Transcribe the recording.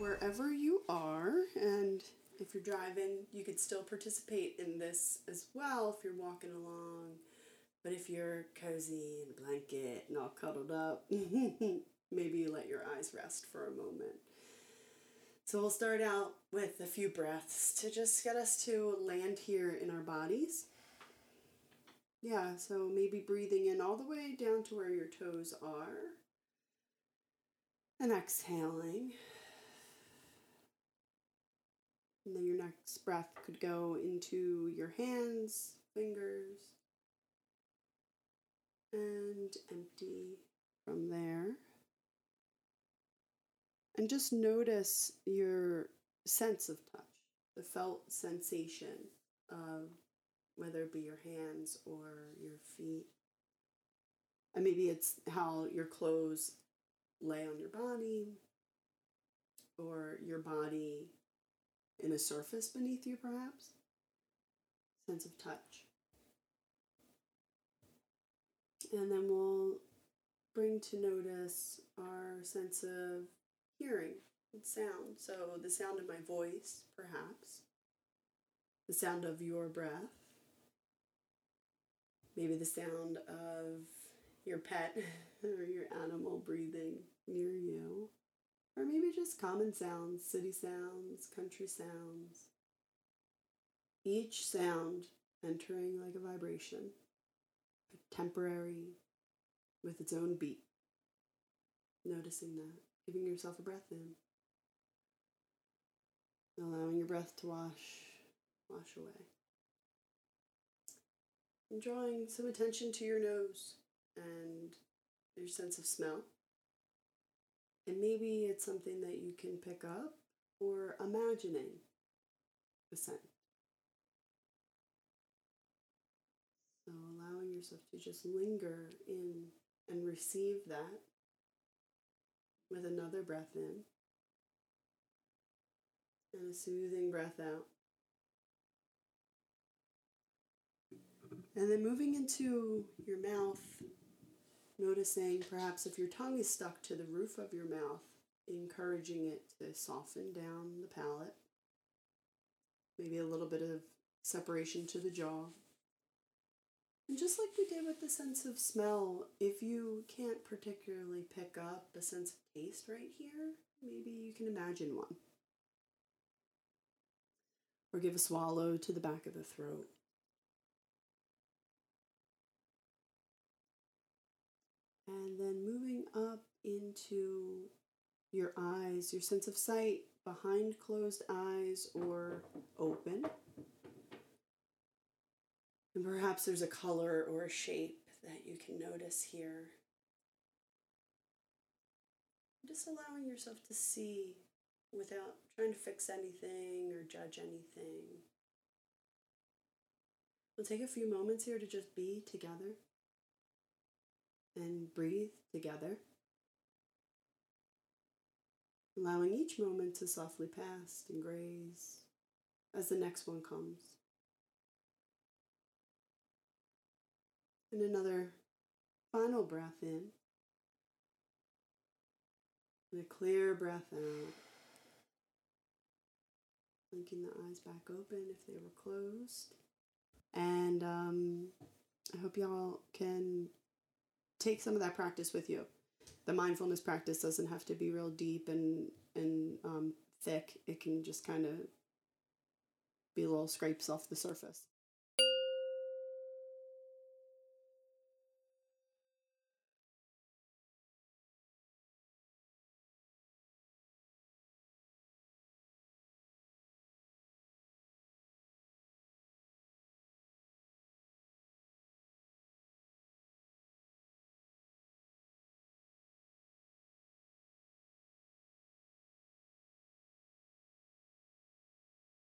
wherever you are, and if you're driving, you could still participate in this as well if you're walking along. But if you're cozy in a blanket and all cuddled up, maybe you let your eyes rest for a moment. So we'll start out with a few breaths to just get us to land here in our bodies. Yeah, so maybe breathing in all the way down to where your toes are. And exhaling. And then your next breath could go into your hands, fingers, and empty from there. And just notice your sense of touch, the felt sensation of whether it be your hands or your feet. And maybe it's how your clothes lay on your body or your body in a surface beneath you, perhaps. Sense of touch. And then we'll bring to notice our sense of hearing and sound. So the sound of my voice, perhaps, the sound of your breath, maybe the sound of your pet or your animal breathing near you, or maybe just common sounds, city sounds, country sounds. Each sound entering like a vibration, temporary, with its own beat. Noticing that giving yourself a breath in. Allowing your breath to wash wash away. And drawing some attention to your nose and your sense of smell. And maybe it's something that you can pick up or imagining a scent. So allowing yourself to just linger in and receive that with another breath in and a soothing breath out. And then moving into your mouth, noticing perhaps if your tongue is stuck to the roof of your mouth, encouraging it to soften down the palate. Maybe a little bit of separation to the jaw. And just like we did with the sense of smell, if you can't particularly pick up a sense of taste right here, maybe you can imagine one. Or give a swallow to the back of the throat. And then moving up into your eyes, your sense of sight behind closed eyes or open. And perhaps there's a color or a shape that you can notice here. Just allowing yourself to see without trying to fix anything or judge anything. We'll take a few moments here to just be together breathe together, allowing each moment to softly pass and graze as the next one comes. And another final breath in. And a clear breath out. Blinking the eyes back open if they were closed. And um, I hope y'all can take some of that practice with you. The mindfulness practice doesn't have to be real deep and and um, thick. It can just kind of be little scrapes off the surface.